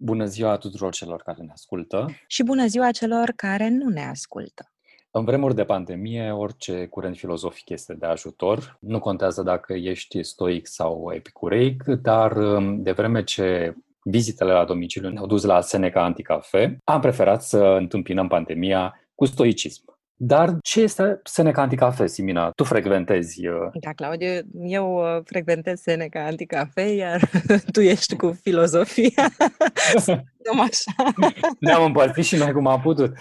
Bună ziua tuturor celor care ne ascultă! Și bună ziua celor care nu ne ascultă! În vremuri de pandemie, orice curent filozofic este de ajutor. Nu contează dacă ești stoic sau epicureic, dar um, de vreme ce vizitele la domiciliu ne-au dus la Seneca Anticafe, am preferat să întâmpinăm pandemia cu stoicism. Dar ce este Seneca Anticafe, Simina? Tu frecventezi... Uh... Da, Claudiu, eu uh, frecventez Seneca Anticafe, iar tu ești cu filozofia. Dăm așa. Ne-am împărțit și noi cum am putut.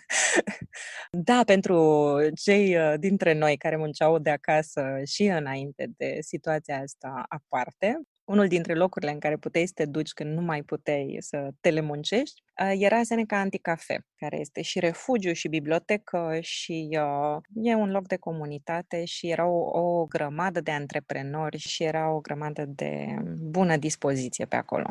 da, pentru cei uh, dintre noi care munceau de acasă și înainte de situația asta aparte, unul dintre locurile în care puteai să te duci când nu mai puteai să telemuncești, era Seneca Anticafe, care este și refugiu și bibliotecă și uh, e un loc de comunitate și era o, o grămadă de antreprenori și era o grămadă de bună dispoziție pe acolo.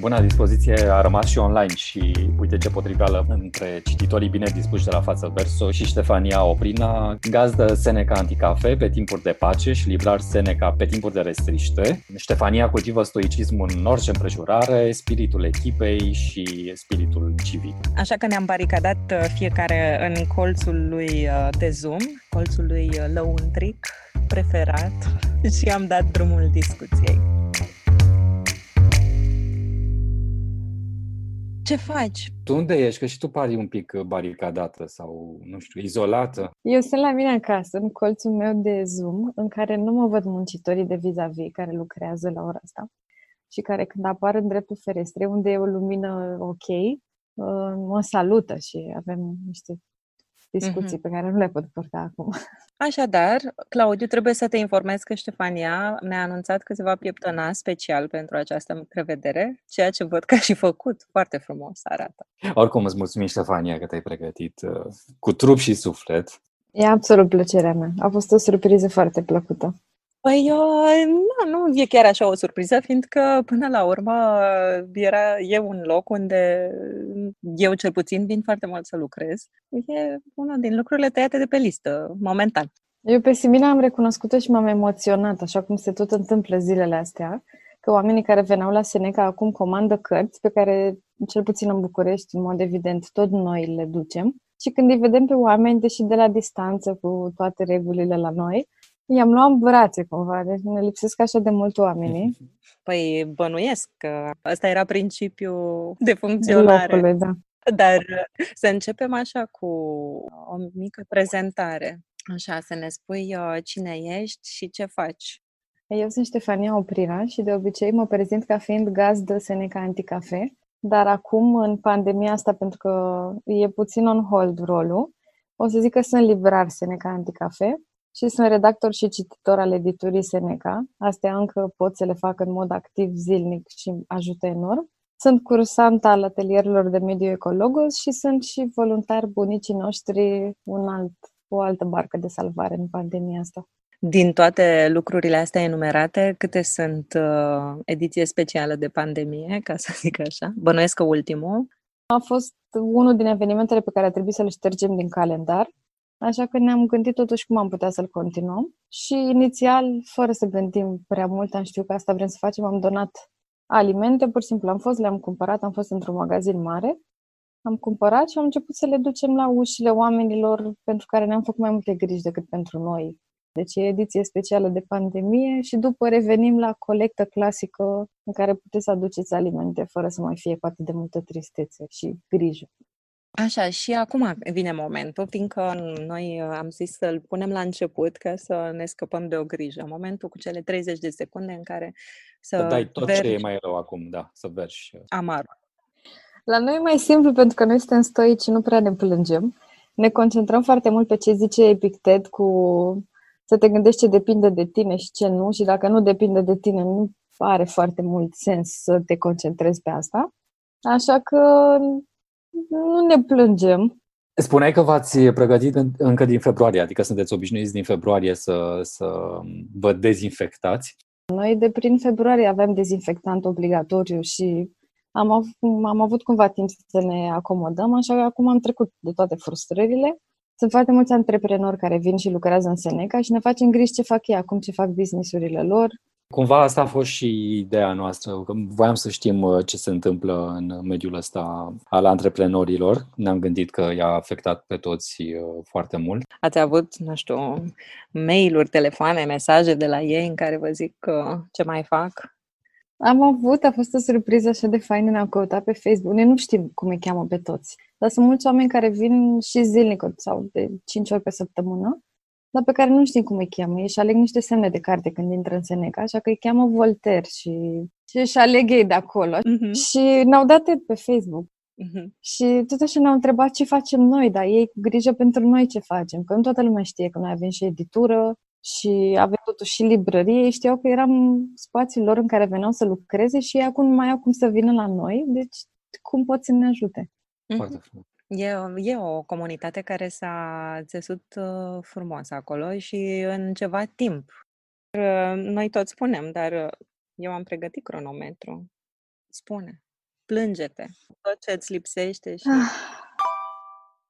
Buna dispoziție a rămas și online și uite ce potriveală între cititorii bine dispuși de la față verso și Ștefania Oprina, gazdă Seneca Anticafe pe timpuri de pace și librar Seneca pe timpuri de restriște. Ștefania cultivă stoicismul în orice împrejurare, spiritul echipei și spiritul civic. Așa că ne-am baricadat uh, fiecare în colțul lui uh, de Zoom, colțul lui uh, lăuntric preferat și am dat drumul discuției. Ce faci? Tu unde ești? Că și tu pari un pic baricadată sau, nu știu, izolată. Eu sunt la mine acasă, în colțul meu de Zoom, în care nu mă văd muncitorii de vis-a-vis care lucrează la ora asta și care când apar în dreptul ferestrei, unde e o lumină ok, uh, mă salută și avem niște discuții mm-hmm. pe care nu le pot purta acum. Așadar, Claudiu, trebuie să te informez că Ștefania ne-a anunțat că se va pieptăna special pentru această prevedere, ceea ce văd că a și făcut. Foarte frumos arată. Oricum, îți mulțumim, Ștefania, că te-ai pregătit uh, cu trup și suflet. E absolut plăcerea mea. A fost o surpriză foarte plăcută. Păi, nu, nu e chiar așa o surpriză, fiindcă până la urmă era, e un loc unde eu cel puțin vin foarte mult să lucrez. E una din lucrurile tăiate de pe listă, momentan. Eu pe Simina am recunoscut-o și m-am emoționat, așa cum se tot întâmplă zilele astea, că oamenii care veneau la Seneca acum comandă cărți pe care, cel puțin în București, în mod evident, tot noi le ducem. Și când îi vedem pe oameni, deși de la distanță, cu toate regulile la noi, I-am luat în brațe cumva, deci ne lipsesc așa de mult oamenii. Păi bănuiesc că ăsta era principiul de funcționare. Locului, da. Dar să începem așa cu o mică prezentare. Așa, să ne spui uh, cine ești și ce faci. Eu sunt Ștefania Oprina și de obicei mă prezint ca fiind gazdă Seneca Anticafe, dar acum, în pandemia asta, pentru că e puțin on hold rolul, o să zic că sunt librar Seneca Anticafe și sunt redactor și cititor al editurii Seneca. Astea încă pot să le fac în mod activ zilnic și ajută enorm. Sunt cursant al atelierilor de mediu ecologos și sunt și voluntar bunicii noștri un alt, o altă barcă de salvare în pandemia asta. Din toate lucrurile astea enumerate, câte sunt uh, ediție specială de pandemie, ca să zic așa? Bănuiesc că ultimul. A fost unul din evenimentele pe care a trebuit să le ștergem din calendar Așa că ne-am gândit totuși cum am putea să-l continuăm și inițial, fără să gândim prea mult, am știut că asta vrem să facem, am donat alimente, pur și simplu am fost, le-am cumpărat, am fost într-un magazin mare, am cumpărat și am început să le ducem la ușile oamenilor pentru care ne-am făcut mai multe griji decât pentru noi. Deci e ediție specială de pandemie și după revenim la colectă clasică în care puteți să aduceți alimente fără să mai fie cu atât de multă tristețe și grijă. Așa, și acum vine momentul, fiindcă noi uh, am zis să-l punem la început ca să ne scăpăm de o grijă. Momentul cu cele 30 de secunde în care să, să dai tot vergi... ce e mai rău acum, da, să vergi. Uh. Amarul. La noi e mai simplu pentru că noi suntem stoici și nu prea ne plângem. Ne concentrăm foarte mult pe ce zice Epictet cu să te gândești ce depinde de tine și ce nu și dacă nu depinde de tine, nu are foarte mult sens să te concentrezi pe asta. Așa că nu ne plângem. Spuneai că v-ați pregătit încă din februarie, adică sunteți obișnuiți din februarie să, să vă dezinfectați. Noi de prin februarie avem dezinfectant obligatoriu și am, av- am avut cumva timp să ne acomodăm, așa că acum am trecut de toate frustrările. Sunt foarte mulți antreprenori care vin și lucrează în Seneca și ne facem griji ce fac ei acum, ce fac businessurile lor, Cumva asta a fost și ideea noastră, că voiam să știm uh, ce se întâmplă în mediul ăsta al antreprenorilor. Ne-am gândit că i-a afectat pe toți uh, foarte mult. Ați avut, nu știu, mail-uri, telefoane, mesaje de la ei în care vă zic că ce mai fac? Am avut, a fost o surpriză așa de faină, ne-am căutat pe Facebook. Noi nu știm cum îi cheamă pe toți, dar sunt mulți oameni care vin și zilnic sau de 5 ori pe săptămână dar pe care nu știm cum îi cheamă. Ei și aleg niște semne de carte când intră în Seneca, așa că îi cheamă Voltaire și, și își aleg ei de acolo. Uh-huh. Și ne-au dat pe Facebook. Uh-huh. Și tot așa ne-au întrebat ce facem noi, dar ei cu grijă pentru noi ce facem. Că nu toată lumea știe că noi avem și editură și avem totuși și librărie. Ei știau că eram spațiul lor în care veneau să lucreze și acum nu mai au cum să vină la noi. Deci cum pot să ne ajute? Foarte frumos. E, e o comunitate care s-a țesut uh, frumos acolo și în ceva timp. Uh, noi tot spunem, dar uh, eu am pregătit cronometru. Spune, plânge-te, tot ce îți lipsește și... Ah,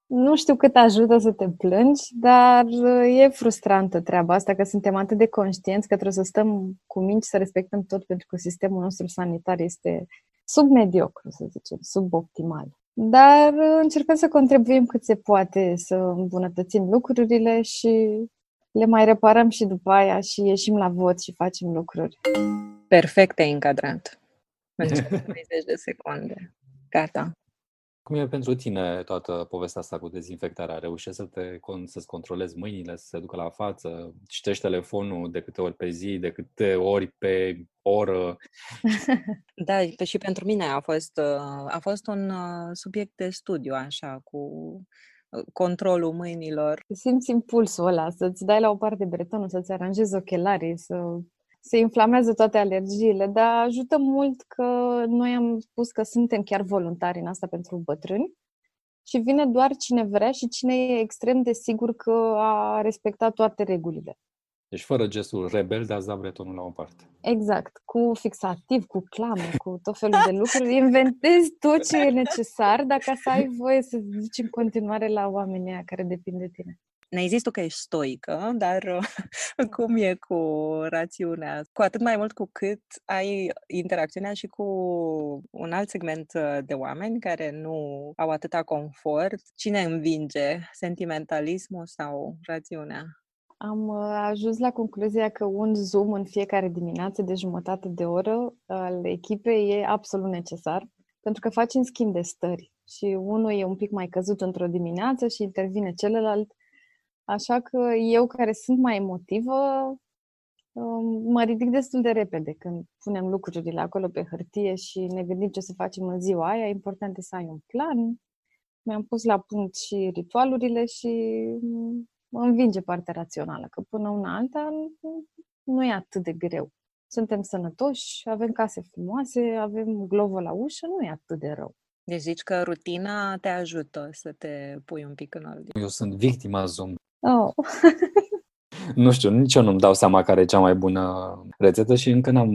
nu știu cât ajută să te plângi, dar e frustrantă treaba asta, că suntem atât de conștienți că trebuie să stăm cu minci să respectăm tot, pentru că sistemul nostru sanitar este submediocru, să zicem, suboptimal. Dar uh, încercăm să contribuim cât se poate să îmbunătățim lucrurile și le mai reparăm și după aia și ieșim la vot și facem lucruri. Perfect te-ai încadrat. În 30 de secunde. Gata. Cum e pentru tine toată povestea asta cu dezinfectarea? Reușești să te, să-ți controlezi mâinile, să se ducă la față? Citești telefonul de câte ori pe zi, de câte ori pe oră? Da, și pentru mine a fost, a fost un uh, subiect de studiu, așa, cu uh, controlul mâinilor. Simți impulsul ăla, să-ți dai la o parte bretonul, să-ți aranjezi ochelarii, să se inflamează toate alergiile, dar ajută mult că noi am spus că suntem chiar voluntari în asta pentru bătrâni și vine doar cine vrea și cine e extrem de sigur că a respectat toate regulile. Deci fără gestul rebel de a da bretonul la o parte. Exact, cu fixativ, cu clamă, cu tot felul de lucruri. Inventezi tot ce e necesar dacă să ai voie să zici în continuare la oamenii care depind de tine ne-ai zis tu că ești stoică, dar cum e cu rațiunea? Cu atât mai mult cu cât ai interacțiunea și cu un alt segment uh, de oameni care nu au atâta confort. Cine învinge? Sentimentalismul sau rațiunea? Am uh, ajuns la concluzia că un Zoom în fiecare dimineață de jumătate de oră al echipei e absolut necesar, pentru că faci în schimb de stări și unul e un pic mai căzut într-o dimineață și intervine celălalt Așa că eu, care sunt mai emotivă, um, mă ridic destul de repede când punem lucrurile acolo pe hârtie și ne gândim ce să facem în ziua aia. Important e să ai un plan. Mi-am pus la punct și ritualurile și mă învinge partea rațională, că până una alta nu e atât de greu. Suntem sănătoși, avem case frumoase, avem glovă la ușă, nu e atât de rău. Deci zici că rutina te ajută să te pui un pic în ordine. Eu sunt victima Zoom. Oh. nu știu, nici eu nu-mi dau seama care e cea mai bună rețetă și încă n-am,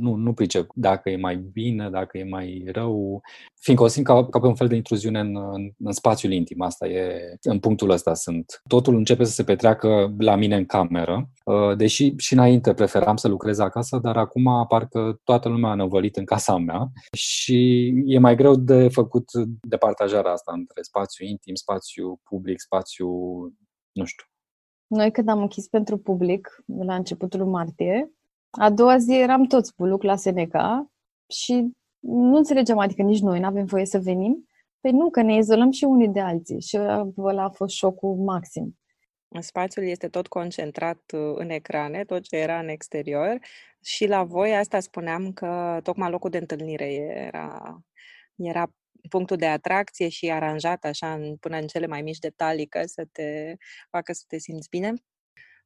nu, nu pricep dacă e mai bine, dacă e mai rău, fiindcă o simt ca, ca pe un fel de intruziune în, în, în spațiul intim. Asta e, în punctul ăsta sunt. Totul începe să se petreacă la mine în cameră, uh, deși și înainte preferam să lucrez acasă, dar acum parcă toată lumea a năvălit în casa mea și e mai greu de făcut departajarea asta între spațiu intim, spațiu public, spațiu nu știu. Noi când am închis pentru public, la începutul martie, a doua zi eram toți buluc la Seneca și nu înțelegem, adică nici noi nu avem voie să venim. Păi nu, că ne izolăm și unii de alții și ăla a fost șocul maxim. Spațiul este tot concentrat uh, în ecrane, tot ce era în exterior și la voi asta spuneam că tocmai locul de întâlnire era, era punctul de atracție și aranjat așa în, până în cele mai mici detalii ca să te facă să te simți bine.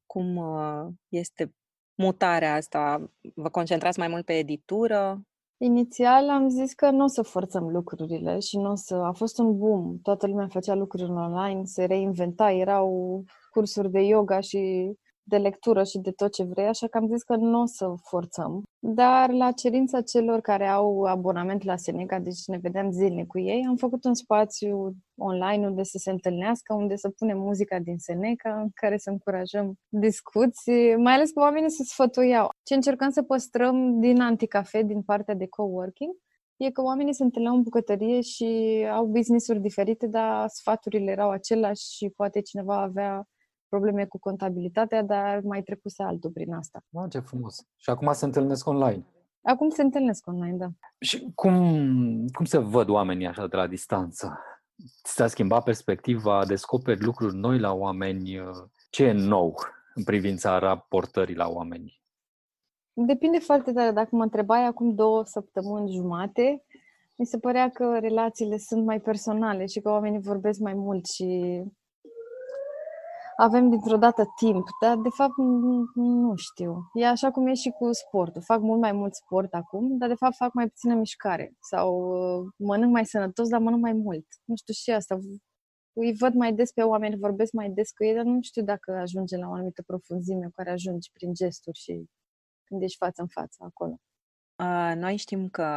Cum uh, este mutarea asta? Vă concentrați mai mult pe editură? Inițial am zis că nu o să forțăm lucrurile și nu o să... A fost un boom. Toată lumea făcea lucruri online, se reinventa, erau cursuri de yoga și de lectură și de tot ce vrei, așa că am zis că nu o să forțăm. Dar la cerința celor care au abonament la Seneca, deci ne vedeam zilnic cu ei, am făcut un spațiu online unde să se întâlnească, unde să punem muzica din Seneca, în care să încurajăm discuții, mai ales că oamenii se sfătuiau. Ce încercăm să păstrăm din anticafe, din partea de coworking, e că oamenii se întâlneau în bucătărie și au business-uri diferite, dar sfaturile erau aceleași și poate cineva avea probleme cu contabilitatea, dar mai trecuse altul prin asta. Oh, ce frumos! Și acum se întâlnesc online. Acum se întâlnesc online, da. Și cum, cum se văd oamenii așa de la distanță? Ți-a schimbat perspectiva, descoperi lucruri noi la oameni? Ce e nou în privința raportării la oameni? Depinde foarte tare. Dacă mă întrebai acum două săptămâni jumate, mi se părea că relațiile sunt mai personale și că oamenii vorbesc mai mult și avem dintr-o dată timp, dar de fapt nu știu. E așa cum e și cu sportul. Fac mult mai mult sport acum, dar de fapt fac mai puțină mișcare. Sau uh, mănânc mai sănătos, dar mănânc mai mult. Nu știu și asta. Îi văd mai des pe oameni, vorbesc mai des cu ei, dar nu știu dacă ajunge la o anumită profunzime cu care ajungi prin gesturi și când ești față în față acolo. Uh, noi știm că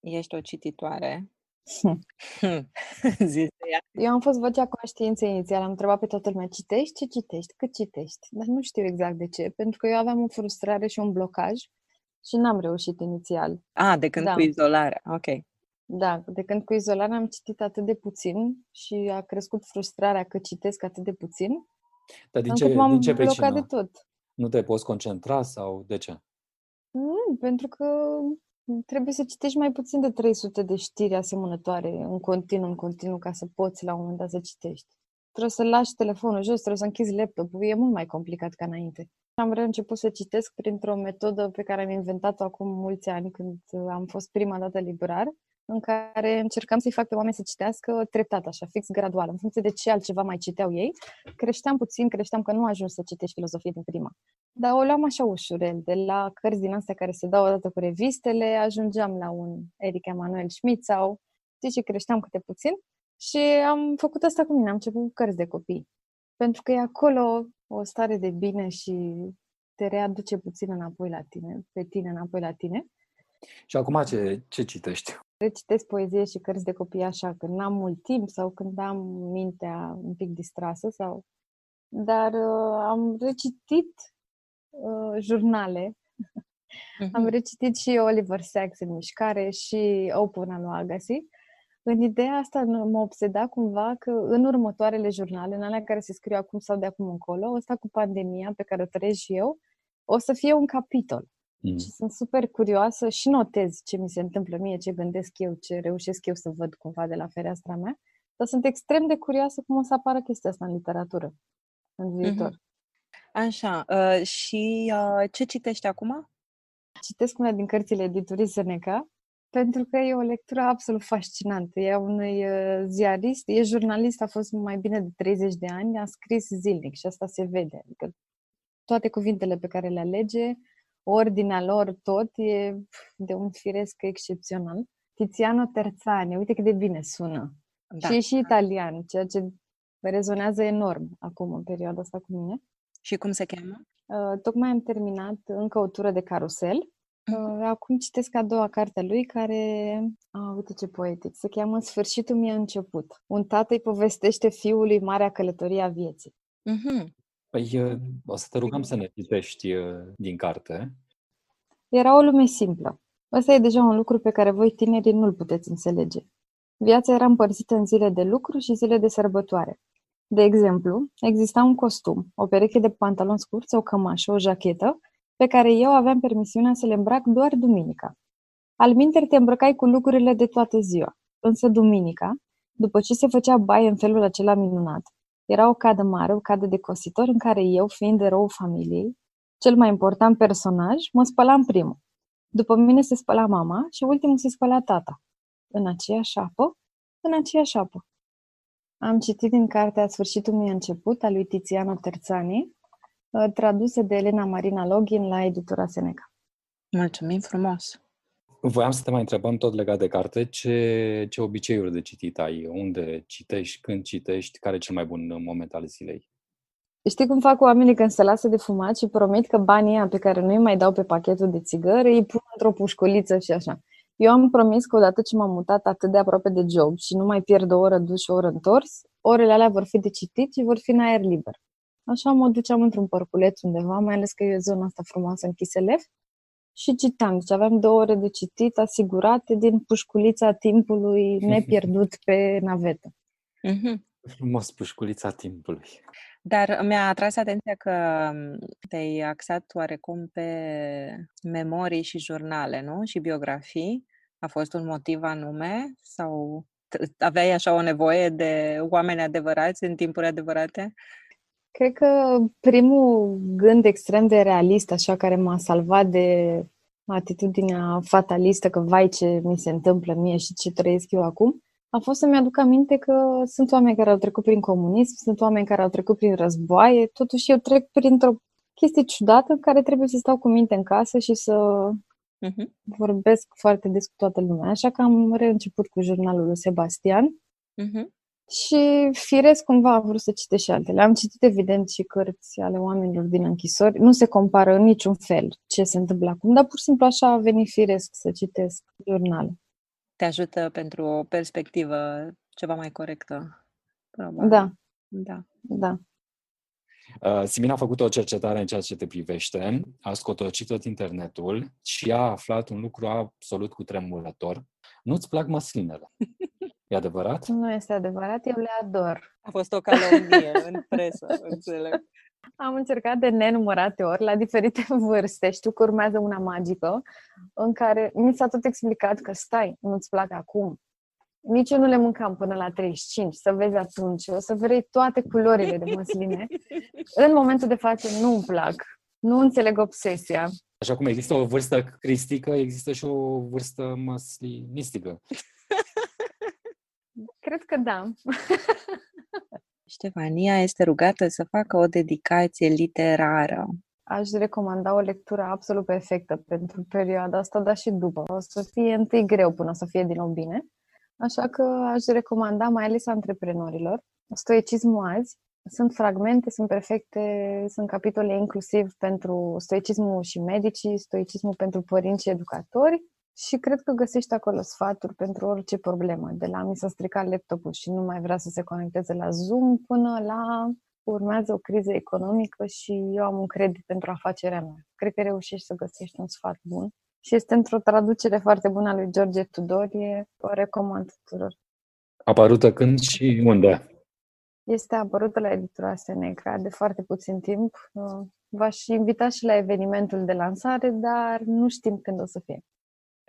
ești o cititoare Zise ea. Eu am fost vocea conștiinței inițial, am întrebat pe toată lumea, citești? Ce citești? Cât citești? Dar nu știu exact de ce, pentru că eu aveam o frustrare și un blocaj și n-am reușit inițial. Ah, de când da. cu izolarea, ok. Da, de când cu izolarea am citit atât de puțin și a crescut frustrarea că citesc atât de puțin. Dar din ce, din ce pricină? de tot. Nu te poți concentra sau de ce? Nu, pentru că Trebuie să citești mai puțin de 300 de știri asemănătoare în continuu, în continuu, ca să poți la un moment dat să citești. Trebuie să lași telefonul jos, trebuie să închizi laptopul, e mult mai complicat ca înainte. Am reînceput să citesc printr-o metodă pe care am inventat-o acum mulți ani, când am fost prima dată librar, în care încercam să-i fac pe oameni să citească treptat, așa, fix gradual, în funcție de ce altceva mai citeau ei. Creșteam puțin, creșteam că nu ajung să citești filozofie din prima. Dar o luam așa ușurel, de la cărți din astea care se dau odată cu revistele, ajungeam la un Eric Emanuel Schmidt sau, știi, și creșteam câte puțin. Și am făcut asta cu mine, am început cu cărți de copii. Pentru că e acolo o stare de bine și te readuce puțin înapoi la tine, pe tine înapoi la tine. Și acum ce, ce citești? Recitesc poezie și cărți de copii așa, când n-am mult timp sau când am mintea un pic distrasă sau... Dar uh, am recitit uh, jurnale. Mm-hmm. Am recitit și Oliver Sacks în mișcare și Open al lui Agassi. În ideea asta mă obseda cumva că în următoarele jurnale, în alea care se scriu acum sau de acum încolo, ăsta cu pandemia pe care o trăiesc și eu, o să fie un capitol. Mm. Și sunt super curioasă și notez ce mi se întâmplă mie, ce gândesc eu, ce reușesc eu să văd cumva de la fereastra mea. Dar sunt extrem de curioasă cum o să apară chestia asta în literatură în viitor. Mm-hmm. Așa, uh, și uh, ce citești acum? Citesc una din cărțile editurii Seneca, pentru că e o lectură absolut fascinantă. E unui uh, ziarist, e jurnalist, a fost mai bine de 30 de ani, a scris zilnic și asta se vede. Adică toate cuvintele pe care le alege, ordinea lor, tot e de un firesc excepțional. Tiziano Terzani, uite cât de bine sună. Da. Și e și italian, ceea ce rezonează enorm acum, în perioada asta cu mine. Și cum se cheamă? Uh, tocmai am terminat încă o tură de carusel. Uh, acum citesc a doua carte a lui, care, ah, uite ce poetic, se cheamă Sfârșitul mi-a început. Un tată îi povestește fiului Marea Călătorie a Vieții. Mm-hmm. Păi uh, o să te rugăm să ne citești uh, din carte. Era o lume simplă. Ăsta e deja un lucru pe care voi tinerii nu-l puteți înțelege. Viața era împărțită în zile de lucru și zile de sărbătoare. De exemplu, exista un costum, o pereche de pantaloni scurți, o cămașă, o jachetă, pe care eu aveam permisiunea să le îmbrac doar duminica. Al minter te îmbrăcai cu lucrurile de toată ziua, însă duminica, după ce se făcea baie în felul acela minunat, era o cadă mare, o cadă de cositor în care eu, fiind erou familiei, cel mai important personaj, mă spălam primul. După mine se spăla mama și ultimul se spăla tata. În aceeași apă, în aceeași apă. Am citit din cartea Sfârșitul mi început, a lui Tiziano Terzani, uh, tradusă de Elena Marina Login la editura Seneca. Mulțumim frumos! Voiam să te mai întrebăm tot legat de carte, ce, ce obiceiuri de citit ai? Unde citești, când citești, care e cel mai bun moment al zilei? Știi cum fac oamenii când se lasă de fumat și promit că banii ăia pe care nu-i mai dau pe pachetul de țigări îi pun într-o pușculiță și așa. Eu am promis că odată ce m-am mutat atât de aproape de job și nu mai pierd o oră dus și o oră întors, orele alea vor fi de citit și vor fi în aer liber. Așa mă duceam într-un parculeț undeva, mai ales că e zona asta frumoasă în Chiselef, și citam. Deci aveam două ore de citit asigurate din pușculița timpului nepierdut pe navetă. Mm-hmm. Frumos, pușculița timpului. Dar mi-a atras atenția că mm, te-ai axat oarecum pe memorii și jurnale, nu? Și biografii. A fost un motiv anume? Sau aveai așa o nevoie de oameni adevărați în timpuri adevărate? Cred că primul gând extrem de realist, așa, care m-a salvat de atitudinea fatalistă că vai ce mi se întâmplă mie și ce trăiesc eu acum, a fost să-mi aduc aminte că sunt oameni care au trecut prin comunism, sunt oameni care au trecut prin războaie, totuși eu trec printr-o chestie ciudată în care trebuie să stau cu minte în casă și să uh-huh. vorbesc foarte des cu toată lumea. Așa că am reînceput cu jurnalul lui Sebastian uh-huh. Și firesc cumva am vrut să citesc și altele. Am citit evident și cărți ale oamenilor din închisori. Nu se compară în niciun fel ce se întâmplă acum, dar pur și simplu așa a venit firesc să citesc jurnale te ajută pentru o perspectivă ceva mai corectă. Probabil. Da. Da. Da. Uh, Simina a făcut o cercetare în ceea ce te privește, a scotocit tot internetul și a aflat un lucru absolut cu tremurător. Nu-ți plac măslinele. E adevărat? Nu este adevărat, eu le ador. A fost o calomnie în presă, înțeleg. Am încercat de nenumărate ori, la diferite vârste. Știu că urmează una magică, în care mi s-a tot explicat că stai, nu-ți plac acum. Nici eu nu le mâncam până la 35, să vezi atunci. O să vrei toate culorile de măsline. În momentul de față nu-mi plac. Nu înțeleg obsesia. Așa cum există o vârstă cristică, există și o vârstă măslinistică. Cred că da. Ștefania este rugată să facă o dedicație literară. Aș recomanda o lectură absolut perfectă pentru perioada asta, dar și după. O să fie întâi greu până să fie din nou bine. Așa că aș recomanda mai ales antreprenorilor. Stoicismul azi. Sunt fragmente, sunt perfecte, sunt capitole inclusiv pentru stoicismul și medicii, stoicismul pentru părinți și educatori și cred că găsești acolo sfaturi pentru orice problemă, de la mi s-a stricat laptopul și nu mai vrea să se conecteze la Zoom, până la urmează o criză economică și eu am un credit pentru afacerea mea. Cred că reușești să găsești un sfat bun. Și este într-o traducere foarte bună a lui George Tudorie, o recomand tuturor. Apărută când și unde? Este apărută la editura Seneca de foarte puțin timp. V-aș invita și la evenimentul de lansare, dar nu știm când o să fie.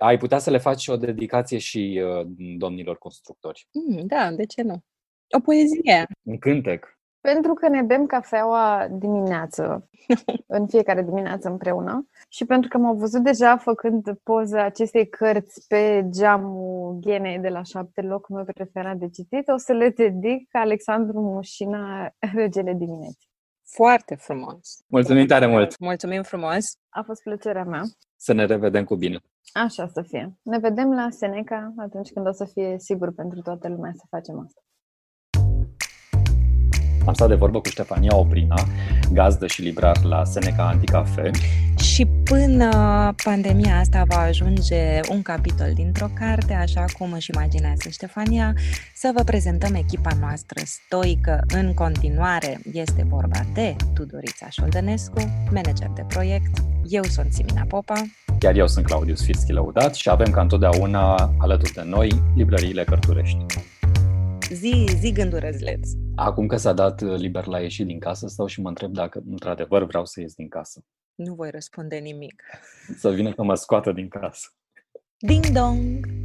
Ai putea să le faci o dedicație și uh, domnilor constructori. Mm, da, de ce nu? O poezie. Un cântec. Pentru că ne bem cafeaua dimineață, în fiecare dimineață împreună și pentru că m-au văzut deja făcând poza acestei cărți pe geamul Ghenei de la șapte, locul meu preferat de citit, o să le dedic Alexandru Mușina, Regele Dimineții. Foarte frumos! Mulțumim tare mult! Mulțumim frumos! A fost plăcerea mea. Să ne revedem cu bine! Așa să fie. Ne vedem la Seneca atunci când o să fie sigur pentru toată lumea să facem asta. Am stat de vorbă cu Ștefania Oprina, gazdă și librar la Seneca Anticafe. Și până pandemia asta va ajunge un capitol dintr-o carte, așa cum își imaginează Ștefania, să vă prezentăm echipa noastră stoică. În continuare este vorba de Tudorița Șoldănescu, manager de proiect. Eu sunt Simina Popa. Iar eu sunt Claudius Firschi Lăudat și avem ca întotdeauna alături de noi librăriile Cărturești. Zi, zi gânduri răzleț. Acum că s-a dat liber la ieșit din casă, stau și mă întreb dacă într-adevăr vreau să ies din casă. Nu voi răspunde nimic. Să vină că mă scoată din casă. Ding dong!